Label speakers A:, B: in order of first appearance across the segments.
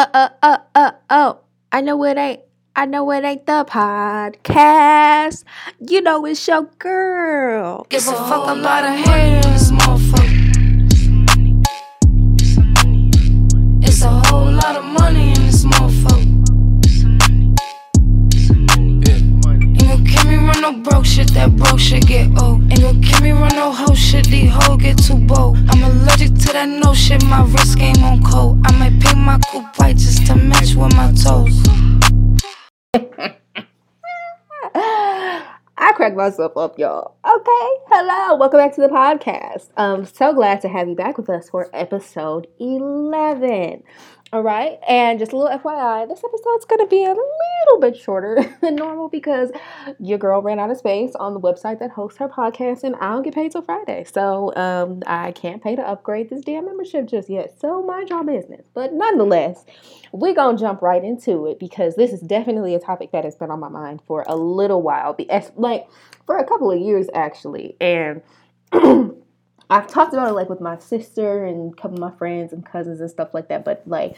A: Uh, uh, uh, uh, oh. I know it ain't. I know it ain't the podcast. You know it's your girl.
B: Give a fuck about a hater in this motherfucker. It's a whole lot of money in this motherfucker. That shit get old. Me run no hoe shit, hoes get too bold. I'm allergic to that no shit, my wrist game on cold. I might paint my coupe white just to match with my toes.
A: I cracked myself up, y'all. Okay, hello, welcome back to the podcast. I'm so glad to have you back with us for episode 11. All right, and just a little FYI, this episode's gonna be a little bit shorter than normal because your girl ran out of space on the website that hosts her podcast, and I don't get paid till Friday, so um, I can't pay to upgrade this damn membership just yet. So mind your business, but nonetheless, we're gonna jump right into it because this is definitely a topic that has been on my mind for a little while, like for a couple of years actually, and. I've talked about it like with my sister and a couple of my friends and cousins and stuff like that, but like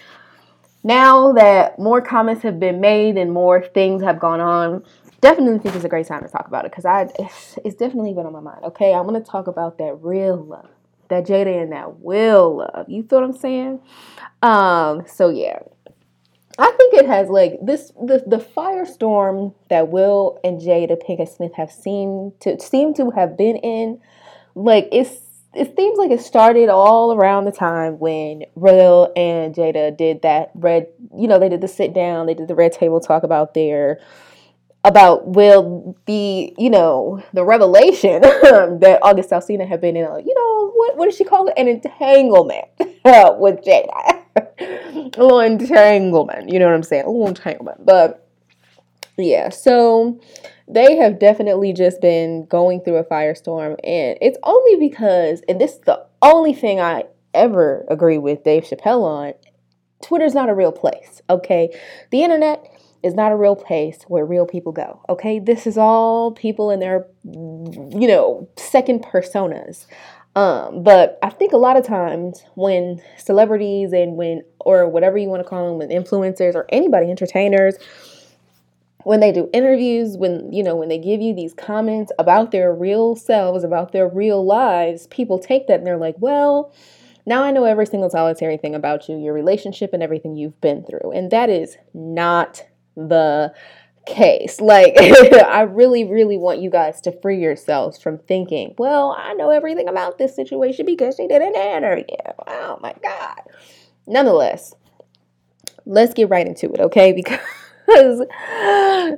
A: now that more comments have been made and more things have gone on, definitely think it's a great time to talk about it because I it's, it's definitely been on my mind. Okay, I'm gonna talk about that real love, that Jada and that Will love. You feel what I'm saying? Um, so yeah. I think it has like this the the firestorm that Will and Jada Pinkett Smith have seemed to seem to have been in, like it's it seems like it started all around the time when Will and Jada did that red, you know, they did the sit down, they did the red table talk about their about Will the, you know, the revelation that August Alsina had been in a, you know, what what does she call it? An entanglement with Jada. a little entanglement, you know what I'm saying? A little entanglement. But yeah, so they have definitely just been going through a firestorm and it's only because and this is the only thing i ever agree with dave chappelle on twitter's not a real place okay? The internet is not a real place where real people go okay? This is all people in their you know second personas. Um, but I think a lot of times when celebrities and when, or whatever you want to call them, when influencers or anybody, entertainers, when they do interviews when you know when they give you these comments about their real selves about their real lives people take that and they're like well now i know every single solitary thing about you your relationship and everything you've been through. And that is not the case. Like i really really want you guys to free yourselves from thinking well i know everything about this situation because she did an interview. Oh my god. Nonetheless let's get right into it okay? Because because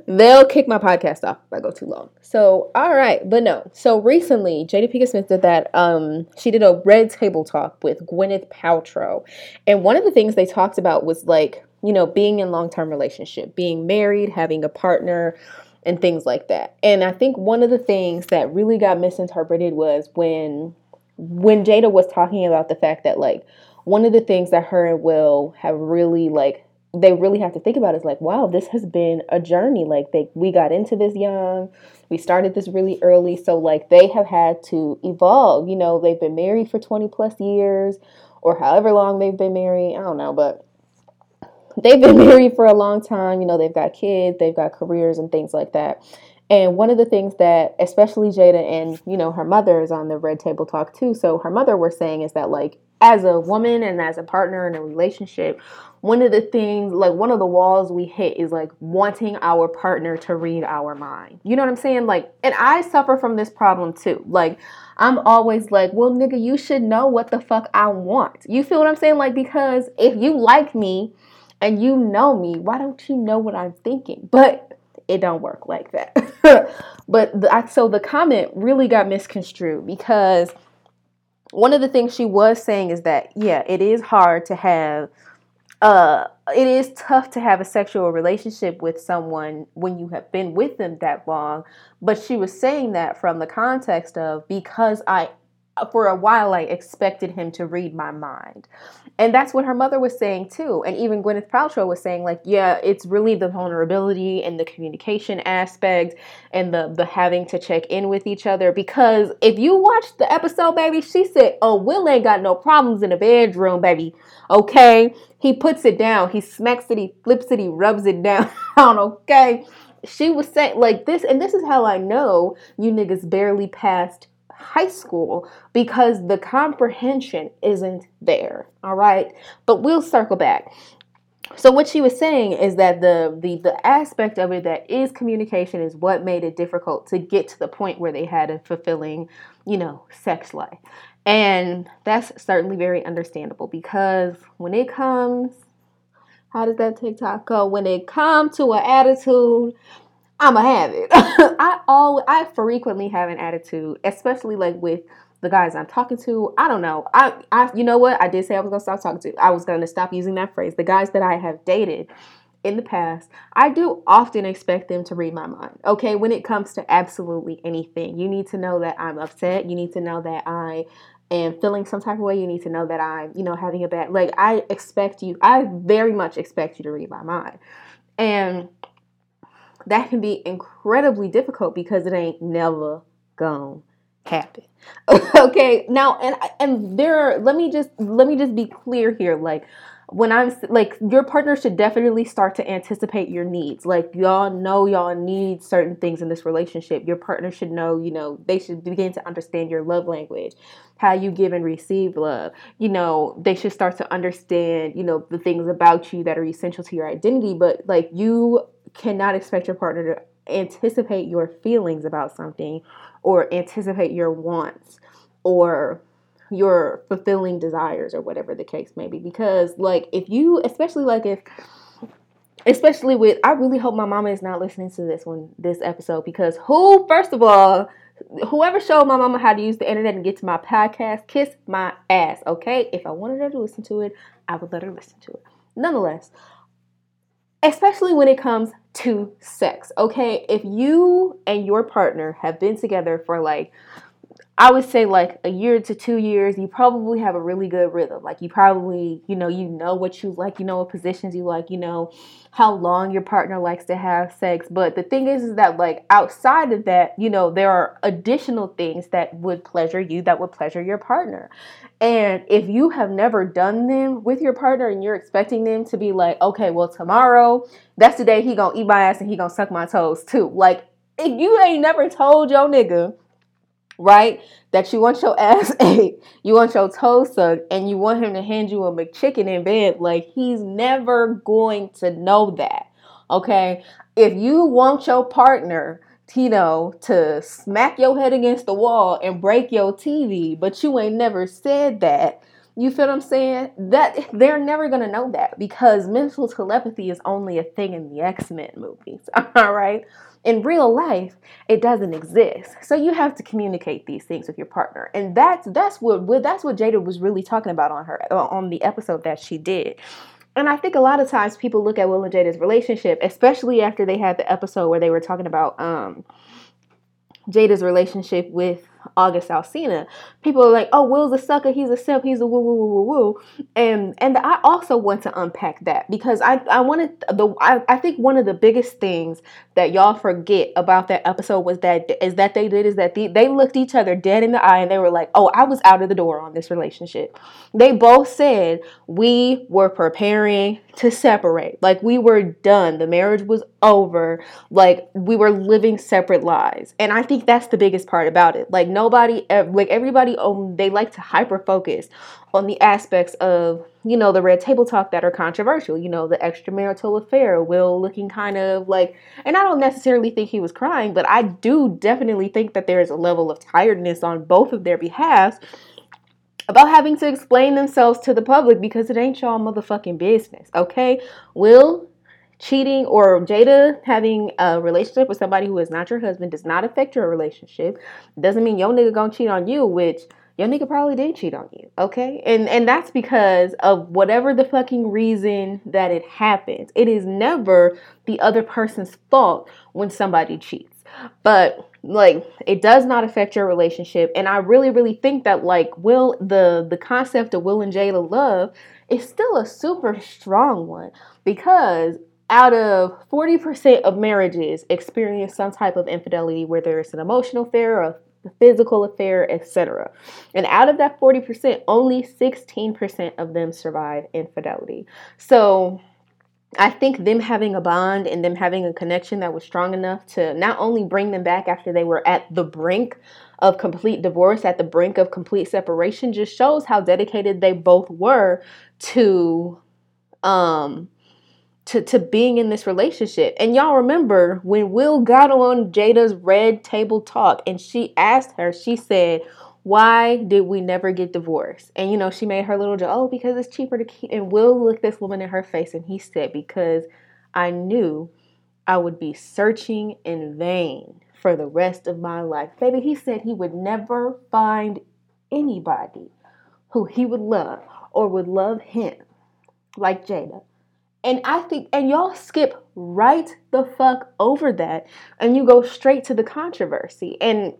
A: they'll kick my podcast off if I go too long. So, all right, but no. So recently, Jada Pinkett Smith did that. Um, she did a red table talk with Gwyneth Paltrow, and one of the things they talked about was like, you know, being in long term relationship, being married, having a partner, and things like that. And I think one of the things that really got misinterpreted was when when Jada was talking about the fact that like one of the things that her and Will have really like they really have to think about is like, wow, this has been a journey. Like they we got into this young, we started this really early, so like they have had to evolve. You know, they've been married for 20 plus years or however long they've been married. I don't know, but they've been married for a long time. You know, they've got kids, they've got careers and things like that. And one of the things that especially Jada and, you know, her mother is on the red table talk too. So her mother was saying is that like as a woman and as a partner in a relationship, one of the things, like one of the walls we hit is like wanting our partner to read our mind. You know what I'm saying? Like, and I suffer from this problem too. Like, I'm always like, well, nigga, you should know what the fuck I want. You feel what I'm saying? Like, because if you like me and you know me, why don't you know what I'm thinking? But it don't work like that. but the, I, so the comment really got misconstrued because one of the things she was saying is that yeah, it is hard to have uh, it is tough to have a sexual relationship with someone when you have been with them that long. But she was saying that from the context of because I for a while I expected him to read my mind. And that's what her mother was saying too. And even Gwyneth Paltrow was saying, like, yeah, it's really the vulnerability and the communication aspect and the the having to check in with each other. Because if you watch the episode, baby, she said, Oh, Will ain't got no problems in the bedroom, baby. Okay. He puts it down, he smacks it, he flips it, he rubs it down. okay. She was saying like this, and this is how I know you niggas barely passed high school because the comprehension isn't there. All right. But we'll circle back. So what she was saying is that the the the aspect of it that is communication is what made it difficult to get to the point where they had a fulfilling, you know, sex life. And that's certainly very understandable because when it comes how does that TikTok go? When it comes to an attitude I'ma have it. I all I frequently have an attitude, especially like with the guys I'm talking to. I don't know. I I you know what? I did say I was gonna stop talking to. I was gonna stop using that phrase. The guys that I have dated in the past, I do often expect them to read my mind. Okay, when it comes to absolutely anything, you need to know that I'm upset. You need to know that I am feeling some type of way. You need to know that I'm, you know, having a bad like I expect you I very much expect you to read my mind. And that can be incredibly difficult because it ain't never gonna happen. okay, now and and there let me just let me just be clear here like when I'm like your partner should definitely start to anticipate your needs. Like y'all know y'all need certain things in this relationship. Your partner should know, you know, they should begin to understand your love language, how you give and receive love. You know, they should start to understand, you know, the things about you that are essential to your identity, but like you cannot expect your partner to anticipate your feelings about something or anticipate your wants or your fulfilling desires or whatever the case may be. Because like if you especially like if especially with I really hope my mama is not listening to this one this episode because who first of all whoever showed my mama how to use the internet and get to my podcast kiss my ass okay? If I wanted her to listen to it I would let her listen to it. Nonetheless especially when it comes to sex. Okay, if you and your partner have been together for like I would say like a year to two years, you probably have a really good rhythm. Like you probably, you know, you know what you like, you know what positions you like, you know how long your partner likes to have sex. But the thing is, is that like outside of that, you know, there are additional things that would pleasure you, that would pleasure your partner. And if you have never done them with your partner and you're expecting them to be like, okay, well tomorrow, that's the day he gonna eat my ass and he gonna suck my toes too. Like if you ain't never told your nigga right? That you want your ass ate, you want your toes sucked, and you want him to hand you a McChicken in bed, like he's never going to know that. Okay? If you want your partner, know, to smack your head against the wall and break your TV, but you ain't never said that. You feel what I'm saying? That they're never gonna know that because mental telepathy is only a thing in the X-Men movies. All right in real life it doesn't exist so you have to communicate these things with your partner and that's that's what that's what jada was really talking about on her uh, on the episode that she did and I think a lot of times people look at Will and Jada's relationship, especially after they had the episode where they were talking about um, Jada's relationship with August Alsina, people are like, "Oh, Will's a sucker. He's a simp. He's a woo woo woo woo woo," and and I also want to unpack that because I I wanted the I, I think one of the biggest things that y'all forget about that episode was that is that they did is that the, they looked each other dead in the eye and they were like, "Oh, I was out of the door on this relationship." They both said we were preparing to separate, like we were done. The marriage was over. Like we were living separate lives, and I think that's the biggest part about it. Like nobody like everybody um they like to hyper focus on the aspects of you know the red table talk that are controversial you know the extramarital affair will looking kind of like and i don't necessarily think he was crying but i do definitely think that there is a level of tiredness on both of their behalves about having to explain themselves to the public because it ain't y'all motherfucking business okay? Will cheating or Jada having a relationship with somebody who is not your husband does not affect your relationship. Doesn't mean your nigga gonna cheat on you, which your nigga probably did cheat on you. Okay? And and that's because of whatever the fucking reason that it happens. It is never the other person's fault when somebody cheats. But like it does not affect your relationship and i really really think that like will the the concept of will and jada love is still a super strong one because out of 40% of marriages experience some type of infidelity whether it's an emotional affair or a physical affair etc and out of that 40% only 16% of them survive infidelity. So I think them having a bond and them having a connection that was strong enough to not only bring them back after they were at the brink of complete divorce, at the brink of complete separation, just shows how dedicated they both were to um to, to being in this relationship. And y'all remember when Will got on Jada's red table talk and she asked her, she said, why did we never get divorced? And you know, she made her little joke, oh, because it's cheaper to keep. And Will looked this woman in her face and he said, because I knew I would be searching in vain for the rest of my life. Baby, he said he would never find anybody who he would love or would love him like Jada. And I think, and y'all skip right the fuck over that and you go straight to the controversy. And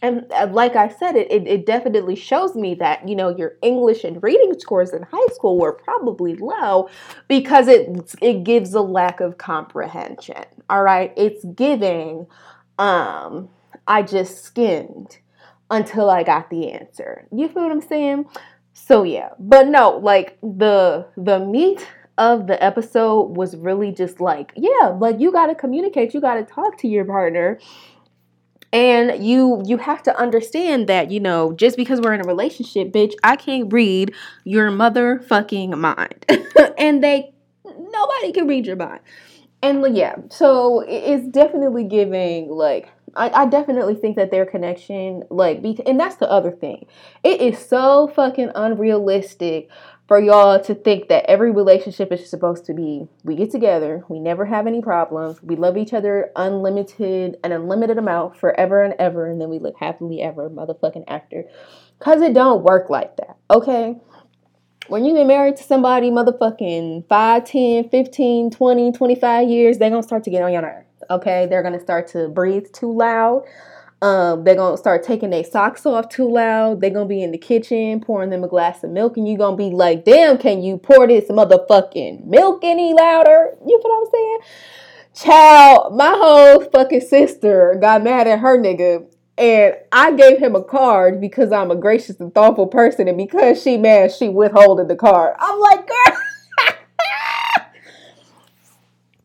A: and uh, like I said, it, it, it definitely shows me that, you know, your English and reading scores in high school were probably low because it, it gives a lack of comprehension. All right. It's giving, um, I just skimmed until I got the answer. You feel what I'm saying? So yeah, but no, like the the meat of the episode was really just like, yeah, like you got to communicate, you got to talk to your partner and you you have to understand that, you know, just because we're in a relationship, bitch, I can't read your motherfucking mind. and they nobody can read your mind. And yeah, so it's definitely giving like I, I definitely think that their connection, like, and that's the other thing. It is so fucking unrealistic for y'all to think that every relationship is supposed to be we get together, we never have any problems, we love each other unlimited, an unlimited amount forever and ever, and then we live happily ever motherfucking after. Cause it don't work like that, okay? When you've been married to somebody motherfucking 5, 10, 15, 20, 25 years, they're gonna start to get on your nerves. Okay, they're gonna start to breathe too loud. Um, they're gonna start taking their socks off too loud. They're gonna be in the kitchen pouring them a glass of milk, and you're gonna be like, "Damn, can you pour this motherfucking milk any louder?" You feel what I'm saying? Child, my whole fucking sister got mad at her nigga, and I gave him a card because I'm a gracious and thoughtful person, and because she mad, she withholded the card. I'm like, girl.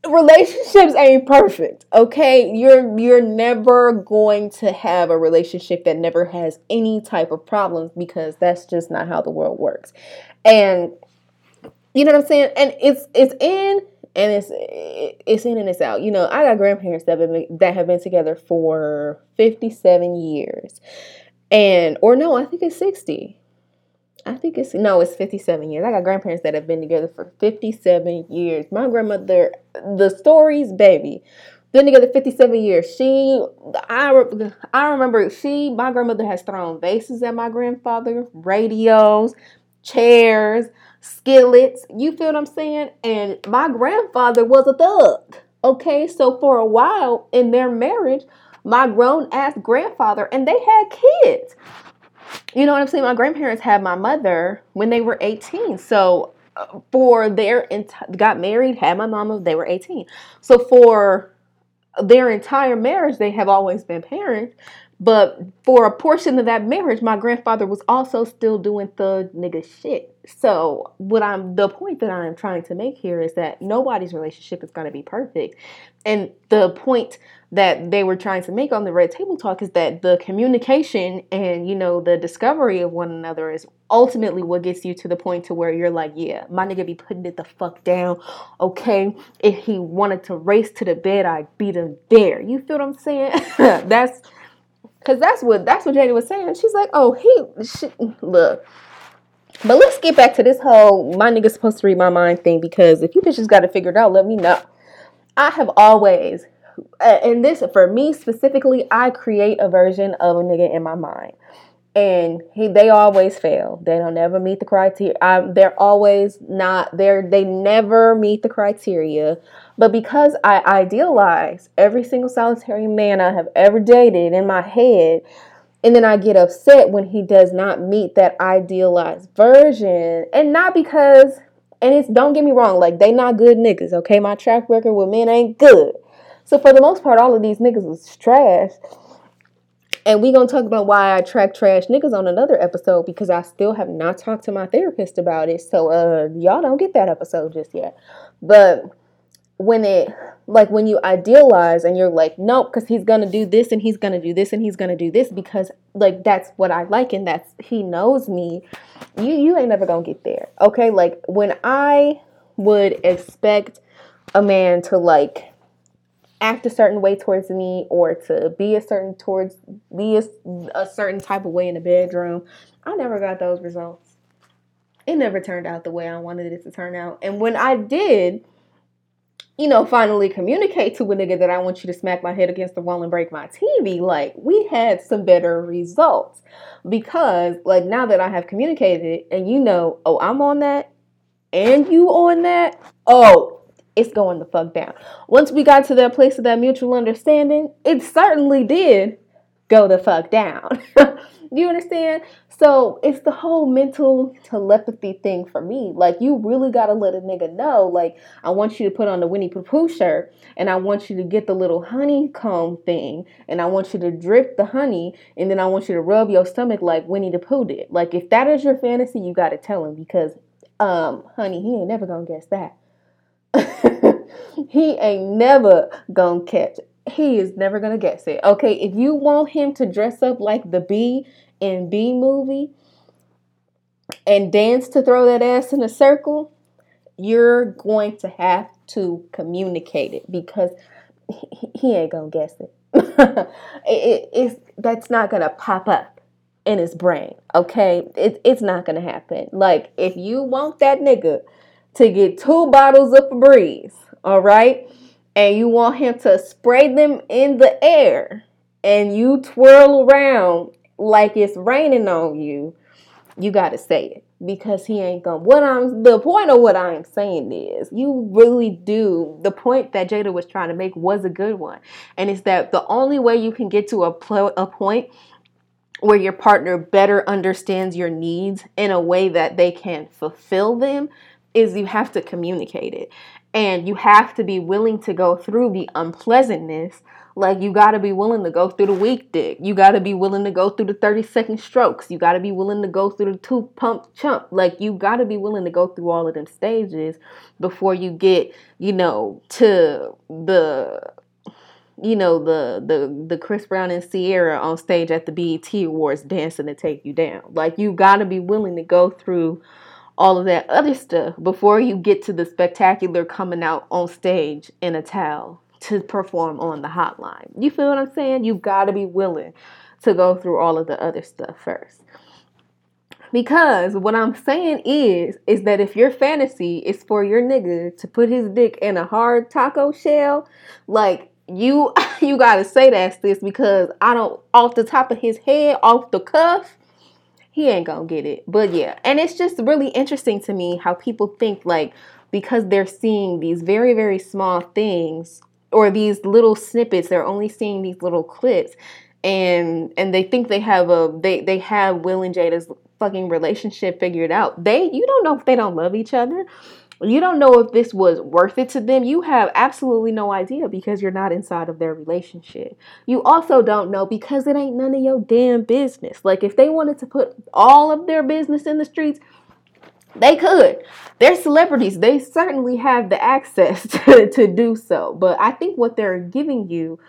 A: Relationships ain't perfect okay? You're you're never going to have a relationship that never has any type of problems because that's just not how the world works. And you know what i'm saying? And it's it's in and it's it's in and it's out. You know i got grandparents that have been, that have been together for 57 years. And or no i think it's 60 I think it's no, it's 57 years. I got grandparents that have been together for 57 years. My grandmother, the stories, baby, been together 57 years. She, I, I remember she, my grandmother has thrown vases at my grandfather, radios, chairs, skillets. You feel what I'm saying? And my grandfather was a thug. Okay, so for a while in their marriage, my grown ass grandfather and they had kids you know what I'm saying? My grandparents had my mother when they were 18. So uh, for their got married, had my mama, they were 18. So for their entire marriage, they have always been parents. But for a portion of that marriage, my grandfather was also still doing thug nigga shit. So what I'm the point that I'm trying to make here is that nobody's relationship is gonna be perfect. And the point that they were trying to make on the red table talk is that the communication and you know the discovery of one another is ultimately what gets you to the point to where you're like yeah my nigga be putting it the fuck down okay? If he wanted to race to the bed i'd beat him there. You feel what i'm saying? That's because that's what that's what jada was saying. She's like oh he she, look. But let's get back to this whole my nigga's supposed to read my mind thing because if you bitches got it figured out let me know. I have always and this for me specifically, I create a version of a nigga in my mind. and he they always fail. They don't ever meet the criteria. Um, they're always not they're they never meet the criteria. But because I idealize every single solitary man I have ever dated in my head, and then I get upset when he does not meet that idealized version, and not because and it's don't get me wrong, like they not good niggas, okay? My track record with men ain't good. So for the most part, all of these niggas is trash. And we gonna talk about why I track trash niggas on another episode because I still have not talked to my therapist about it. So uh y'all don't get that episode just yet. But when it like when you idealize and you're like, nope, because he's gonna do this and he's gonna do this and he's gonna do this because like that's what I like and that's he knows me. You you ain't never gonna get there. Okay, like when I would expect a man to like act a certain way towards me or to be a certain towards be a, a certain type of way in the bedroom i never got those results. It never turned out the way i wanted it to turn out. And when i did you know finally communicate to a nigga that i want you to smack my head against the wall and break my tv like we had some better results. Because like now that i have communicated it and you know oh i'm on that and you on that oh it's going the fuck down. Once we got to that place of that mutual understanding, it certainly did go the fuck down. you understand? So it's the whole mental telepathy thing for me. Like you really gotta let a nigga know. Like I want you to put on the Winnie Pooh shirt, and I want you to get the little honeycomb thing, and I want you to drip the honey, and then I want you to rub your stomach like Winnie the Pooh did. Like if that is your fantasy, you gotta tell him because, um, honey, he ain't never gonna guess that. he ain't never gonna catch. He is never gonna guess it. Okay, if you want him to dress up like the bee in Bee Movie and dance to throw that ass in a circle, you're going to have to communicate it because he, he ain't gonna guess it. it, it. It's that's not gonna pop up in his brain. Okay, it, it's not gonna happen. Like if you want that nigga to get two bottles of Febreze, all right? And you want him to spray them in the air and you twirl around like it's raining on you, you got to say it because he ain't gonna. What I'm the point of what I'm saying is, you really do. The point that Jada was trying to make was a good one, and it's that the only way you can get to a pl- a point where your partner better understands your needs in a way that they can fulfill them is you have to communicate it. And you have to be willing to go through the unpleasantness. Like you got to be willing to go through the weak dick. You got to be willing to go through the 30 second strokes. You got to be willing to go through the two pump chump. Like you got to be willing to go through all of them stages before you get, you know, to the you know the the the Chris Brown and Ciara on stage at the BET Awards dancing to take you down. Like you got to be willing to go through all of that other stuff before you get to the spectacular coming out on stage in a towel to perform on the hotline. You feel what I'm saying? You got to be willing to go through all of the other stuff first. Because what I'm saying is is that if your fantasy is for your nigga to put his dick in a hard taco shell, like you you got to say that's this because I don't off the top of his head, off the cuff, he ain't gonna get it. But yeah, and it's just really interesting to me how people think like because they're seeing these very, very small things or these little snippets, they're only seeing these little clips and and they think they have a they they have Will and Jada's fucking relationship figured out. They you don't know if they don't love each other you don't know if this was worth it to them. You have absolutely no idea because you're not inside of their relationship. You also don't know because it ain't none of your damn business. Like if they wanted to put all of their business in the streets, they could. They're celebrities. They certainly have the access to, to do so. But I think what they're giving you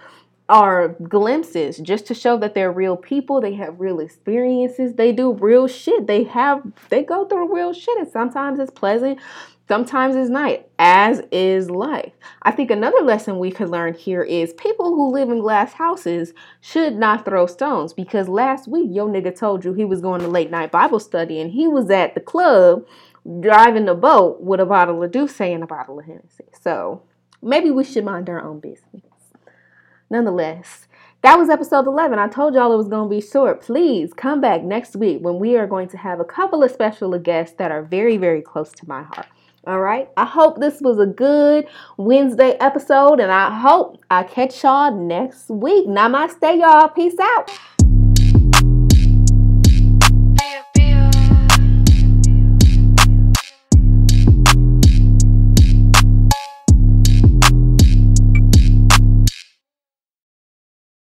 A: are glimpses just to show that they're real people. They have real experiences. They do real shit. They have they go through real shit and sometimes it's pleasant, Sometimes it's night, as is life. I think another lesson we could learn here is people who live in glass houses should not throw stones because last week your nigga told you he was going to late night Bible study and he was at the club driving the boat with a bottle of D'usse and a bottle of Hennessy. So maybe we should mind our own business. Nonetheless, that was episode 11. I told y'all it was going to be short. Please come back next week when we are going to have a couple of special guests that are very, very close to my heart. All right. I hope this was a good Wednesday episode, and I hope I catch y'all next week. Namaste, y'all. Peace out.